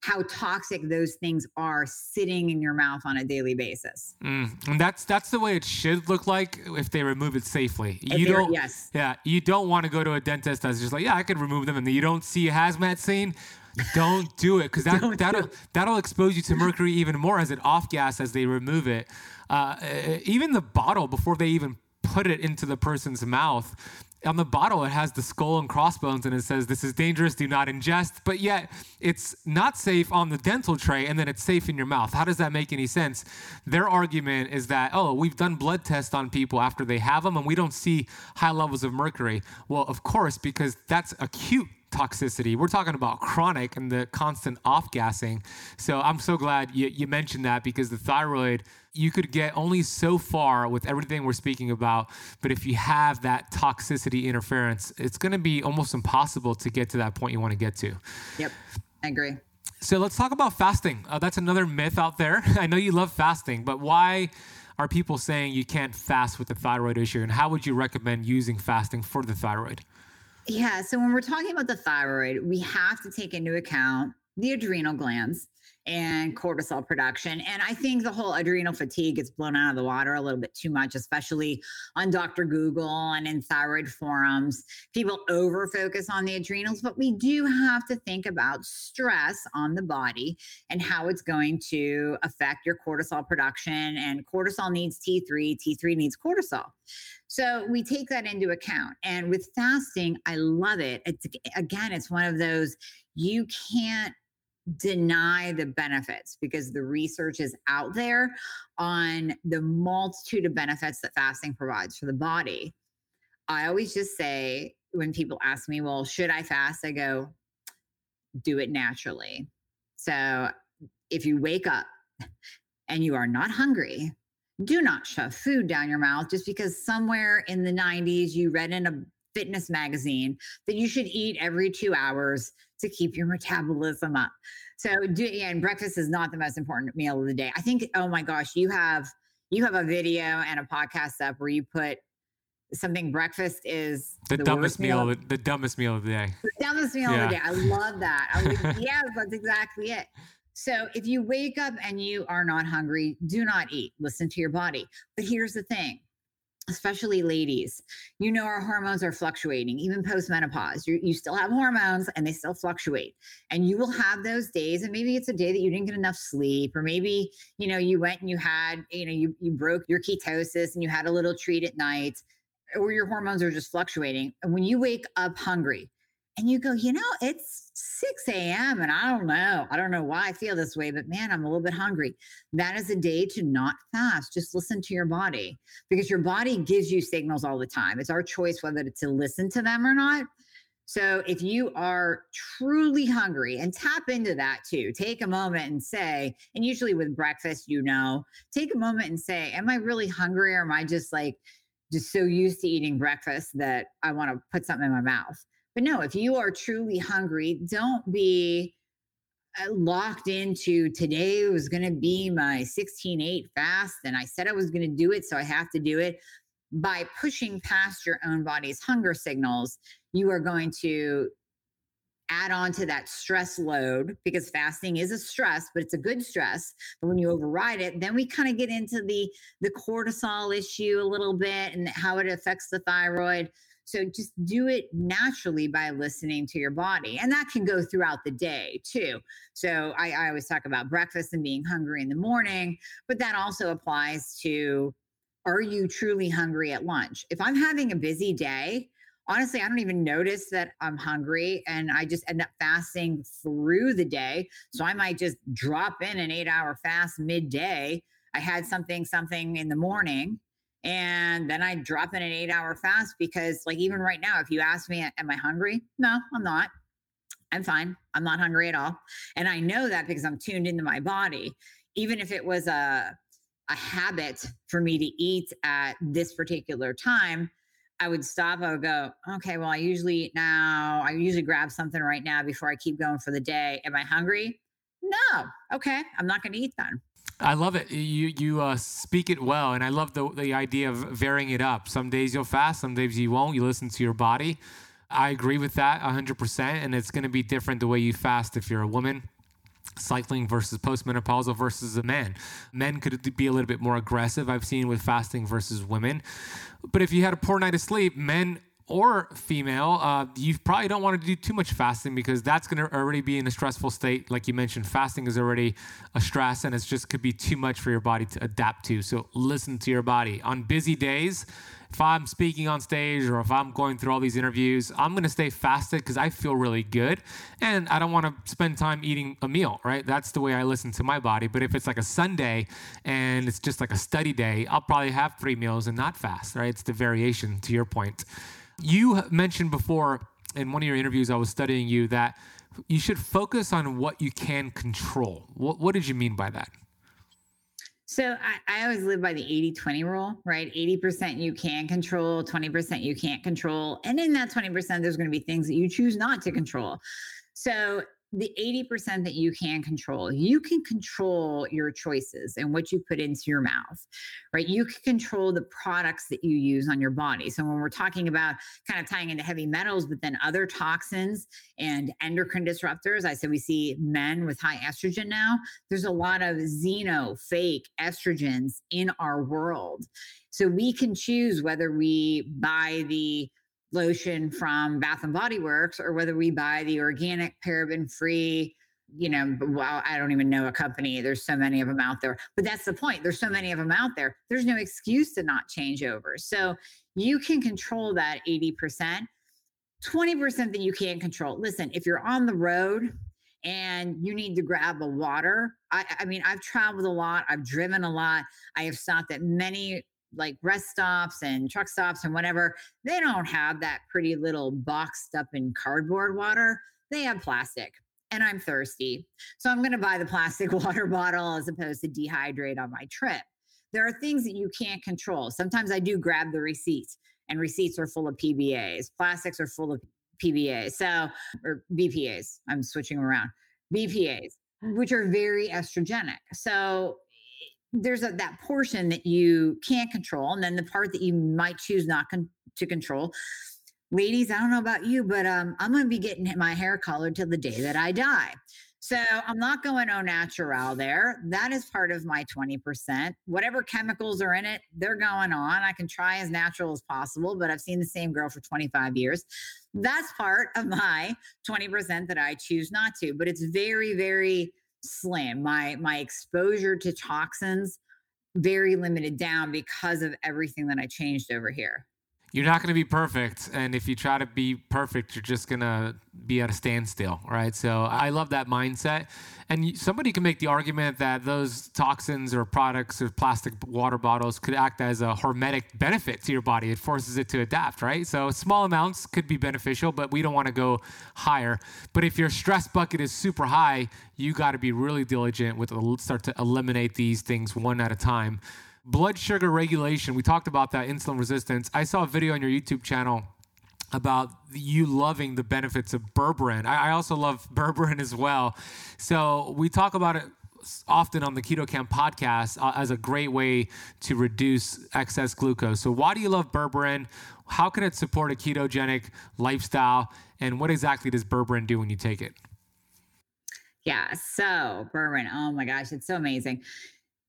Speaker 2: how toxic those things are sitting in your mouth on a daily basis.
Speaker 1: Mm, and that's that's the way it should look like if they remove it safely. If you don't yes. Yeah, you don't want to go to a dentist that's just like, yeah, I could remove them and you don't see a hazmat scene. Don't do it because that that'll that'll expose you to mercury even more as it off gas as they remove it. Uh, even the bottle before they even put it into the person's mouth. On the bottle, it has the skull and crossbones, and it says, This is dangerous, do not ingest. But yet, it's not safe on the dental tray, and then it's safe in your mouth. How does that make any sense? Their argument is that, Oh, we've done blood tests on people after they have them, and we don't see high levels of mercury. Well, of course, because that's acute toxicity. We're talking about chronic and the constant off gassing. So I'm so glad you, you, mentioned that because the thyroid, you could get only so far with everything we're speaking about. But if you have that toxicity interference, it's going to be almost impossible to get to that point you want to get to.
Speaker 2: Yep, I agree.
Speaker 1: So let's talk about fasting. Uh, that's another myth out there. I know you love fasting, but why? Are people saying you can't fast with the thyroid issue? And how would you recommend using fasting for the thyroid?
Speaker 2: Yeah. So when we're talking about the thyroid, we have to take into account the adrenal glands and cortisol production. And I think the whole adrenal fatigue gets blown out of the water a little bit too much, especially on Dr. Google and in thyroid forums. People over focus on the adrenals, but we do have to think about stress on the body and how it's going to affect your cortisol production. And cortisol needs T3, T3 needs cortisol. So we take that into account. And with fasting, I love it. It's again, it's one of those you can't deny the benefits because the research is out there on the multitude of benefits that fasting provides for the body. I always just say when people ask me, well, should I fast? I go, do it naturally. So if you wake up and you are not hungry, do not shove food down your mouth just because somewhere in the 90s you read in a fitness magazine that you should eat every two hours to keep your metabolism up. So do yeah, and breakfast is not the most important meal of the day. I think, oh my gosh, you have you have a video and a podcast up where you put something breakfast is
Speaker 1: the, the dumbest meal, meal the dumbest meal of the day.
Speaker 2: The dumbest meal yeah. of the day. I love that. I like, yes, that's exactly it. So if you wake up and you are not hungry, do not eat. Listen to your body. But here's the thing especially ladies, you know, our hormones are fluctuating, even post menopause. You, still have hormones and they still fluctuate. And you will have those days. And maybe it's a day that you didn't get enough sleep, or maybe, you know, you went and you had, you know, you, you broke your ketosis and you had a little treat at night, or your hormones are just fluctuating. And when you wake up hungry, and you go, you know, it's 6 a.m. and I don't know. I don't know why I feel this way, but man, I'm a little bit hungry. That is a day to not fast. Just listen to your body because your body gives you signals all the time. It's our choice whether to listen to them or not. So if you are truly hungry and tap into that too, take a moment and say, and usually with breakfast, you know, take a moment and say, Am I really hungry or am I just like, just so used to eating breakfast that I want to put something in my mouth? But no, if you are truly hungry, don't be uh, locked into today was going to be my 16 8 fast. And I said I was going to do it. So I have to do it. By pushing past your own body's hunger signals, you are going to add on to that stress load because fasting is a stress but it's a good stress but when you override it then we kind of get into the the cortisol issue a little bit and how it affects the thyroid so just do it naturally by listening to your body. And that can go throughout the day too. So I, I always talk about breakfast and being hungry in the morning, but that also applies to are you truly hungry at lunch? If I'm having a busy day, honestly, I don't even notice that I'm hungry and I just end up fasting through the day. So I might just drop in an eight hour fast midday. I had something, something in the morning and then I drop in an eight hour fast because, like, even right now, if you ask me, Am I hungry? No, I'm not. I'm fine. I'm not hungry at all. And I know that because I'm tuned into my body. Even if it was a, a habit for me to eat at this particular time, I would stop. I would go, okay, well, I usually eat now. I usually grab something right now before I keep going for the day. Am I hungry? No. Okay. I'm not going to eat then.
Speaker 1: I love it. You you uh, speak it well, and I love the the idea of varying it up. Some days you'll fast, some days you won't. You listen to your body. I agree with that 100%, and it's going to be different the way you fast if you're a woman cycling versus postmenopausal versus a man. Men could be a little bit more aggressive, I've seen with fasting versus women. But if you had a poor night of sleep, men or female, uh, you probably don't want to do too much fasting because that's going to already be in a stressful state. Like you mentioned, fasting is already a stress and it just could be too much for your body to adapt to. So listen to your body. On busy days, if I'm speaking on stage or if I'm going through all these interviews, I'm going to stay fasted because I feel really good and I don't want to spend time eating a meal, right? That's the way I listen to my body. But if it's like a Sunday and it's just like a study day, I'll probably have three meals and not fast, right? It's the variation to your point. You mentioned before in one of your interviews, I was studying you that you should focus on what you can control. What, what did you mean by that?
Speaker 2: So I, I always live by the 80 20 rule, right? 80% you can control, 20% you can't control. And in that 20%, there's going to be things that you choose not to control. So the 80% that you can control, you can control your choices and what you put into your mouth, right? You can control the products that you use on your body. So when we're talking about kind of tying into heavy metals, but then other toxins and endocrine disruptors, I said we see men with high estrogen now. There's a lot of xeno, fake estrogens in our world. So we can choose whether we buy the lotion from Bath and Body Works or whether we buy the organic paraben free you know well i don't even know a company. There's so many of them out there. But that's the point. There's so many of them out there. There's no excuse to not change over. So you can control that 80% 20% that you can't control. Listen if you're on the road and you need to grab a water I, I mean i've traveled a lot. I've driven a lot. I have stopped at many like rest stops and truck stops and whatever, they don't have that pretty little boxed up in cardboard water. They have plastic. And I'm thirsty. So I'm going to buy the plastic water bottle as opposed to dehydrate on my trip. There are things that you can't control. Sometimes I do grab the receipts, and receipts are full of PBAs. Plastics are full of PBAs. So, or BPAs. I'm switching around. BPAs, which are very estrogenic. So there's a, that portion that you can't control, and then the part that you might choose not con- to control. Ladies, I don't know about you, but um, I'm going to be getting my hair colored till the day that I die. So I'm not going au natural there. That is part of my 20%. Whatever chemicals are in it, they're going on. I can try as natural as possible, but I've seen the same girl for 25 years. That's part of my 20% that I choose not to, but it's very, very slim. My my exposure to toxins very limited down because of everything that I changed over here
Speaker 1: you're not going to be perfect and if you try to be perfect you're just going to be at a standstill right? So i love that mindset. And somebody can make the argument that those toxins or products or plastic water bottles could act as a hormetic benefit to your body. It forces it to adapt right? So small amounts could be beneficial but we don't want to go higher. But if your stress bucket is super high you got to be really diligent with start to eliminate these things one at a time blood sugar regulation. We talked about that insulin resistance. I saw a video on your YouTube channel about you loving the benefits of berberine. I, I also love berberine as well. So we talk about it often on the Keto Kamp podcast uh, as a great way to reduce excess glucose. So why do you love berberine? How can it support a ketogenic lifestyle? And what exactly does berberine do when you take it?
Speaker 2: Yeah, so berberine, oh my gosh, it's so amazing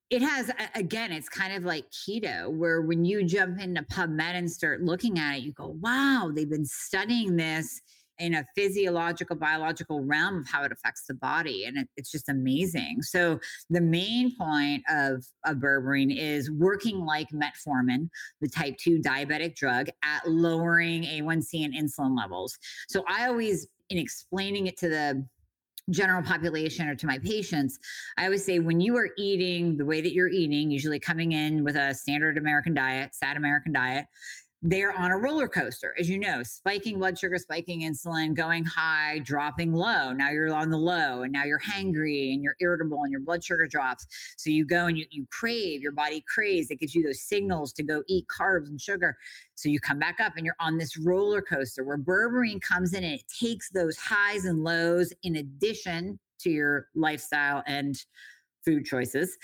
Speaker 2: it has again it's kind of like keto where when you jump into pubmed and start looking at it you go wow they've been studying this in a physiological biological realm of how it affects the body and it, it's just amazing. So the main point of, of berberine is working like metformin the type 2 diabetic drug at lowering a1c and insulin levels. So i always in explaining it to the general population or to my patients, I always say when you are eating the way that you're eating, usually coming in with a standard American diet, sad American diet, they're on a roller coaster, as you know, spiking blood sugar, spiking insulin, going high, dropping low. Now you're on the low, and now you're mm-hmm. hangry and you're irritable and your blood sugar drops. So you go and you, you crave, your body craves. It gives you those signals to go eat carbs and sugar. So you come back up and you're on this roller coaster where berberine comes in and it takes those highs and lows in addition to your lifestyle and food choices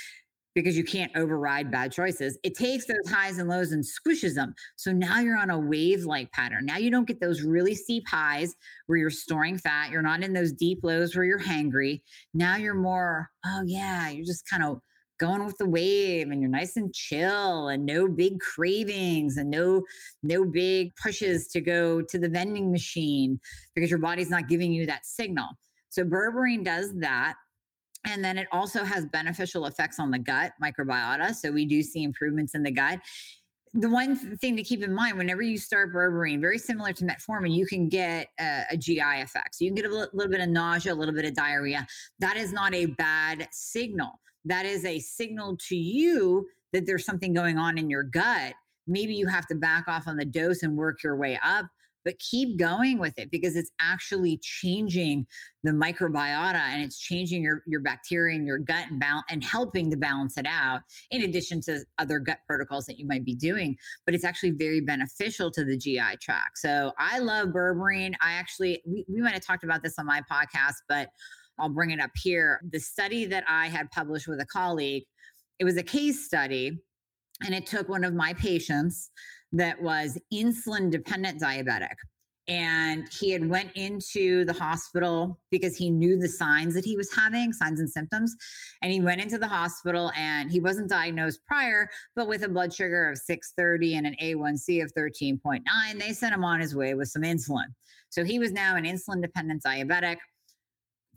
Speaker 2: because you can't override bad choices. It takes those highs and lows and squishes them. So now you're on a wave like pattern. Now you don't get those really steep highs where you're storing fat. You're not in those deep lows where you're hangry. Now you're mm-hmm. more, oh, yeah, you're just kind of going with the wave and you're nice and chill and no big cravings and no no big pushes to go to the vending machine because your body's not giving you that signal so berberine does that and then it also has beneficial effects on the gut microbiota. So we do see improvements in the gut. The one thing to keep in mind whenever you start berberine, very similar to metformin, you can get a, a GI effect. So you can get a little, little bit of nausea, a little bit of diarrhea. That is not a bad signal. That is a signal to you that there's something going on in your gut. Maybe you have to back off on the dose and work your way up but keep going with it because it's actually changing the microbiota and it's changing your, your bacteria in your gut and, bal- and helping to balance it out in addition to other gut protocols that you might be doing but it's actually very beneficial to the gi tract. So i love berberine. I actually we, we might have talked about this on my podcast but i'll bring it up here. The study that i had published with a colleague it was a case study and it took one of my patients that was insulin dependent diabetic. And he had went into the hospital because he knew the signs that he was having signs and symptoms. And he went into the hospital and he wasn't diagnosed prior but with a blood sugar of 630 and an a1c of 13.9 they sent him on his way with some insulin. So he was now an insulin dependent diabetic.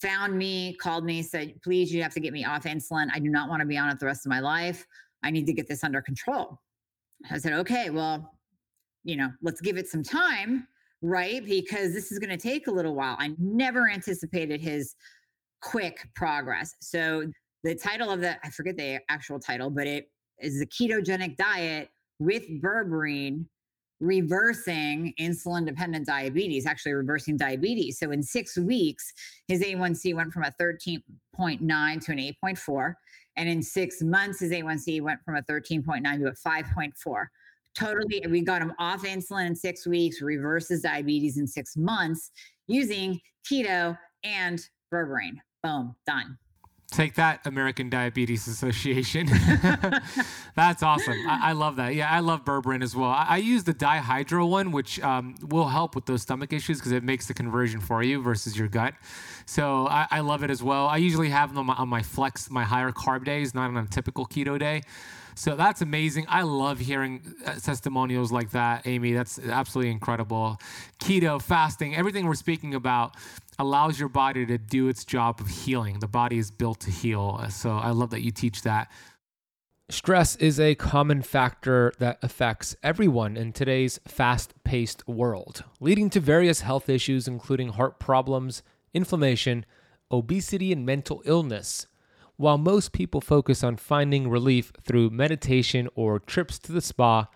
Speaker 2: Found me called me said please you have to get me off insulin. I do not want to be on it the rest of my life. I need to get this under control I said, okay, well, you know, let's give it some time, right? Because this is going to take a little while. I never anticipated his quick progress. So the title of the, I forget the actual title, but it is the ketogenic diet with berberine reversing insulin dependent diabetes, actually reversing diabetes. So in six weeks, his A1C went from a 13.9 to an 8.4. And in six months, his A1C went from a 13.9 to a 5.4. Totally, we got him off insulin in six weeks, reverses diabetes in six months using keto and berberine. Boom, done.
Speaker 1: Take that, American Diabetes Association. That's awesome. I, I, love that. Yeah, I love berberine as well. I, I use the dihydro one, which um, will help with those stomach issues because it makes the conversion for you versus your gut. So I, I love it as well. I usually have them on my, on my flex, my higher carb days, not on a typical keto day. So that's amazing. I love hearing uh, testimonials like that, Amie. That's absolutely incredible. Keto, fasting, everything we're speaking about allows your body to do its job of healing. The body is built to heal. So I love that you teach that.
Speaker 3: Stress is a common factor that affects everyone in today's fast paced world, leading to various health issues, including heart problems, inflammation, obesity, and mental illness. While most people focus on finding relief through meditation or trips to the spa,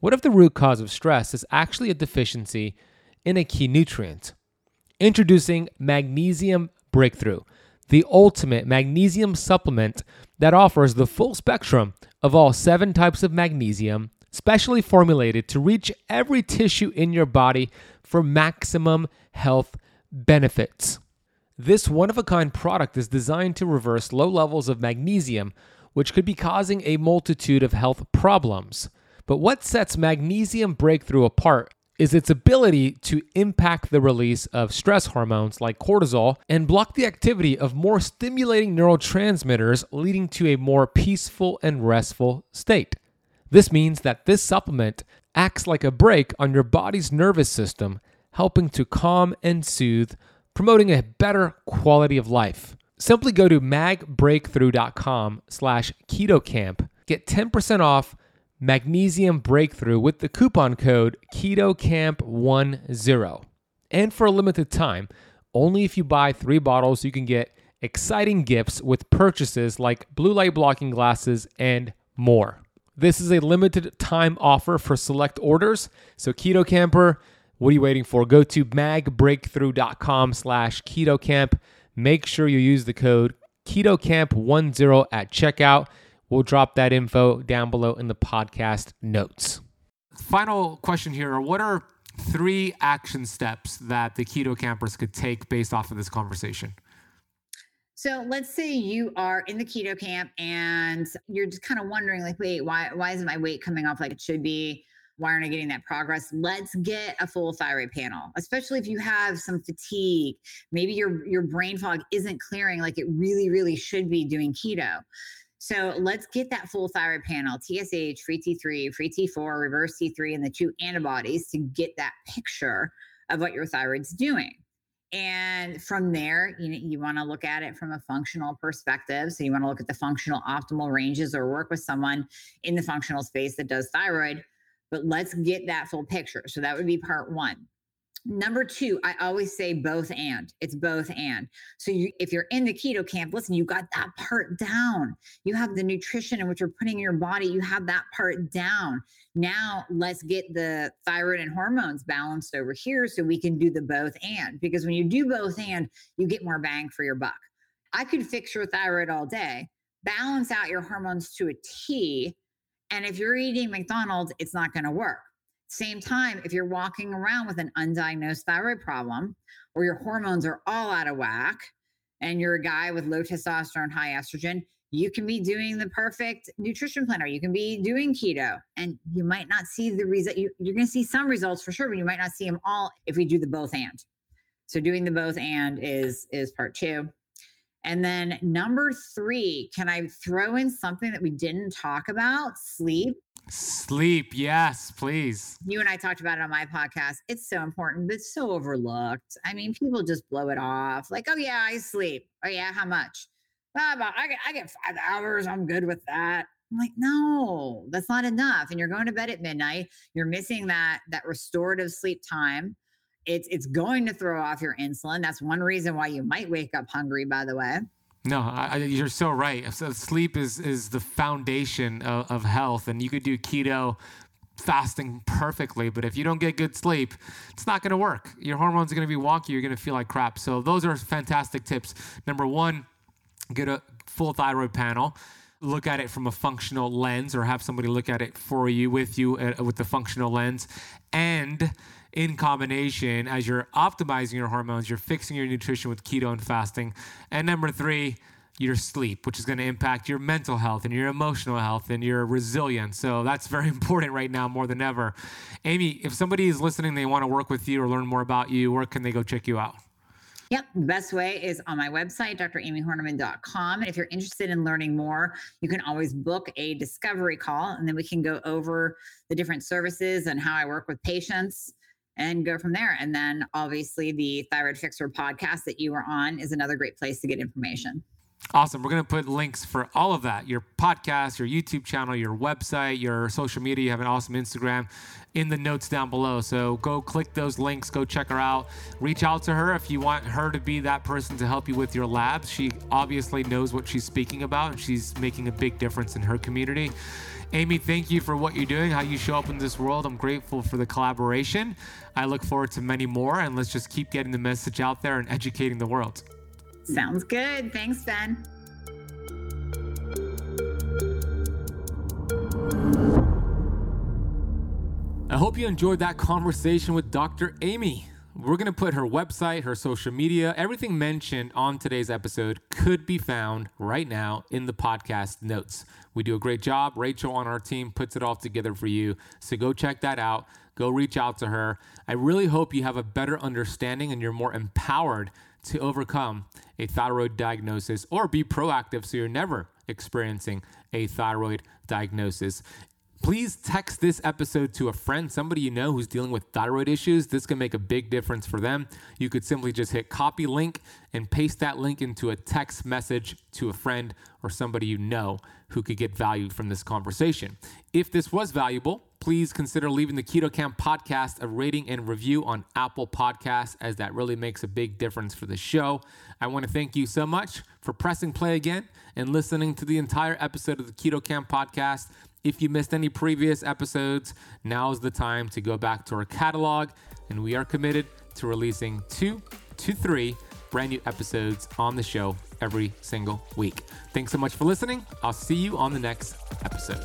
Speaker 3: what if the root cause of stress is actually a deficiency in a key nutrient? Introducing Magnesium Breakthrough, the ultimate magnesium supplement that offers the full spectrum of all seven types of magnesium, specially formulated to reach every tissue in your body for maximum health benefits. This one of a kind product is designed to reverse low levels of magnesium, which could be causing a multitude of health problems. But what sets Magnesium Breakthrough apart is its ability to impact the release of stress hormones like cortisol and block the activity of more stimulating neurotransmitters, leading to a more peaceful and restful state. This means that this supplement acts like a brake on your body's nervous system, helping to calm and soothe promoting a better quality of life. Simply go to magbreakthrough.com slash ketocamp. Get 10% off Magnesium Breakthrough with the coupon code KETOCAMP10. And for a limited time, only if you buy three bottles, you can get exciting gifts with purchases like blue light blocking glasses and more. This is a limited time offer for select orders. So, Keto Camper, what are you waiting for? Go to magbreakthrough.com slash ketocamp. Make sure you use the code ketocamp10 at checkout. We'll drop that info down below in the podcast notes.
Speaker 1: Final question here. What are three action steps that the keto campers could take based off of this conversation?
Speaker 2: So let's say you are in the keto camp and you're just kind of wondering, like, wait, why why isn't my weight coming off like it should be? Why aren't I getting that progress? Let's get a full thyroid panel, especially if you have some fatigue. Maybe your your brain fog isn't clearing like it really, really should be doing keto. So let's get that full thyroid panel, TSH, free T3, free T4, reverse T3, and the two antibodies to get that picture of what your thyroid's doing. And from there, you know, you want to look at it from a functional perspective. So you want to look at the functional optimal ranges or work with someone in the functional space that does thyroid but let's get that full picture. So that would be part one. Number two, I always say both and. It's both and. So you, if you're in the keto camp, listen, you got that part down. You have the nutrition and what you're putting in your body. You have that part down. Now let's get the thyroid and hormones balanced over here so we can do the both and. Because when you do both and, you get more bang for your buck. I could fix your thyroid all day, balance out your hormones to a T, and if you're eating McDonald's, it's not going to work. Same time, if you're walking around with an undiagnosed thyroid problem or your hormones are all out of whack and you're a guy with low testosterone, high estrogen, you can be doing the perfect nutrition plan or you can be doing keto and you might not see the result. You, you're going to see some results for sure, but you might not see them all if we do the both and. So doing the both and is is part two. And then number three, can I throw in something that we didn't talk about? Sleep.
Speaker 1: Sleep, yes, please.
Speaker 2: You and I talked about it on my podcast. It's so important, but so overlooked. I mean, people just blow it off. Like, oh yeah, I sleep. Oh yeah, how much? I get I get five hours. I'm good with that. I'm like, no, that's not enough. And you're going to bed at midnight. You're missing that that restorative sleep time it's it's going to throw off your insulin. That's one reason why you might wake up hungry. By the way.
Speaker 1: No, I, you're so right. So sleep is is the foundation of, of health, and you could do keto fasting perfectly, but if you don't get good sleep, it's not going to work. Your hormones are going to be wonky. You're going to feel like crap. So those are fantastic tips. Number one, get a full thyroid panel. Look at it from a functional lens, or have somebody look at it for you, with you, uh, with the functional lens, and in combination as you're optimizing your hormones, you're fixing your nutrition with keto and fasting. And number three, your sleep, which is going to impact your mental health and your emotional health and your resilience. So that's very important right now more than ever. Amie, if somebody is listening, they want to work with you or learn more about you, where can they go check you out?
Speaker 2: Yep. The best way is on my website, dramiehornaman.com. And if you're interested in learning more, you can always book a discovery call and then we can go over the different services and how I work with patients and go from there. And then obviously the Thyroid Fixer podcast that you were on is another great place to get information.
Speaker 1: Awesome. We're going to put links for all of that your podcast, your YouTube channel, your website, your social media. You have an awesome Instagram in the notes down below. So go click those links, go check her out. Reach out to her if you want her to be that person to help you with your labs. She obviously knows what she's speaking about and she's making a big difference in her community. Amie, thank you for what you're doing, how you show up in this world. I'm grateful for the collaboration. I look forward to many more, and let's just keep getting the message out there and educating the world.
Speaker 2: Sounds good. Thanks, Ben.
Speaker 1: I hope you enjoyed that conversation with Dr. Amie. We're going to put her website, her social media, everything mentioned on today's episode could be found right now in the podcast notes. We do a great job. Rachel on our team puts it all together for you. So go check that out. Go reach out to her. I really hope you have a better understanding and you're more empowered to overcome a thyroid diagnosis or be proactive so you're never experiencing a thyroid diagnosis. Please text this episode to a friend, somebody you know who's dealing with thyroid issues. This can make a big difference for them. You could simply just hit copy link and paste that link into a text message to a friend or somebody you know who could get value from this conversation. If this was valuable, please consider leaving the Keto Kamp podcast a rating and review on Apple Podcasts, as that really makes a big difference for the show. I want to thank you so much for pressing play again and listening to the entire episode of the Keto Kamp podcast. If you missed any previous episodes, now is the time to go back to our catalog, and we are committed to releasing two to three brand new episodes on the show every single week. Thanks so much for listening. I'll see you on the next episode.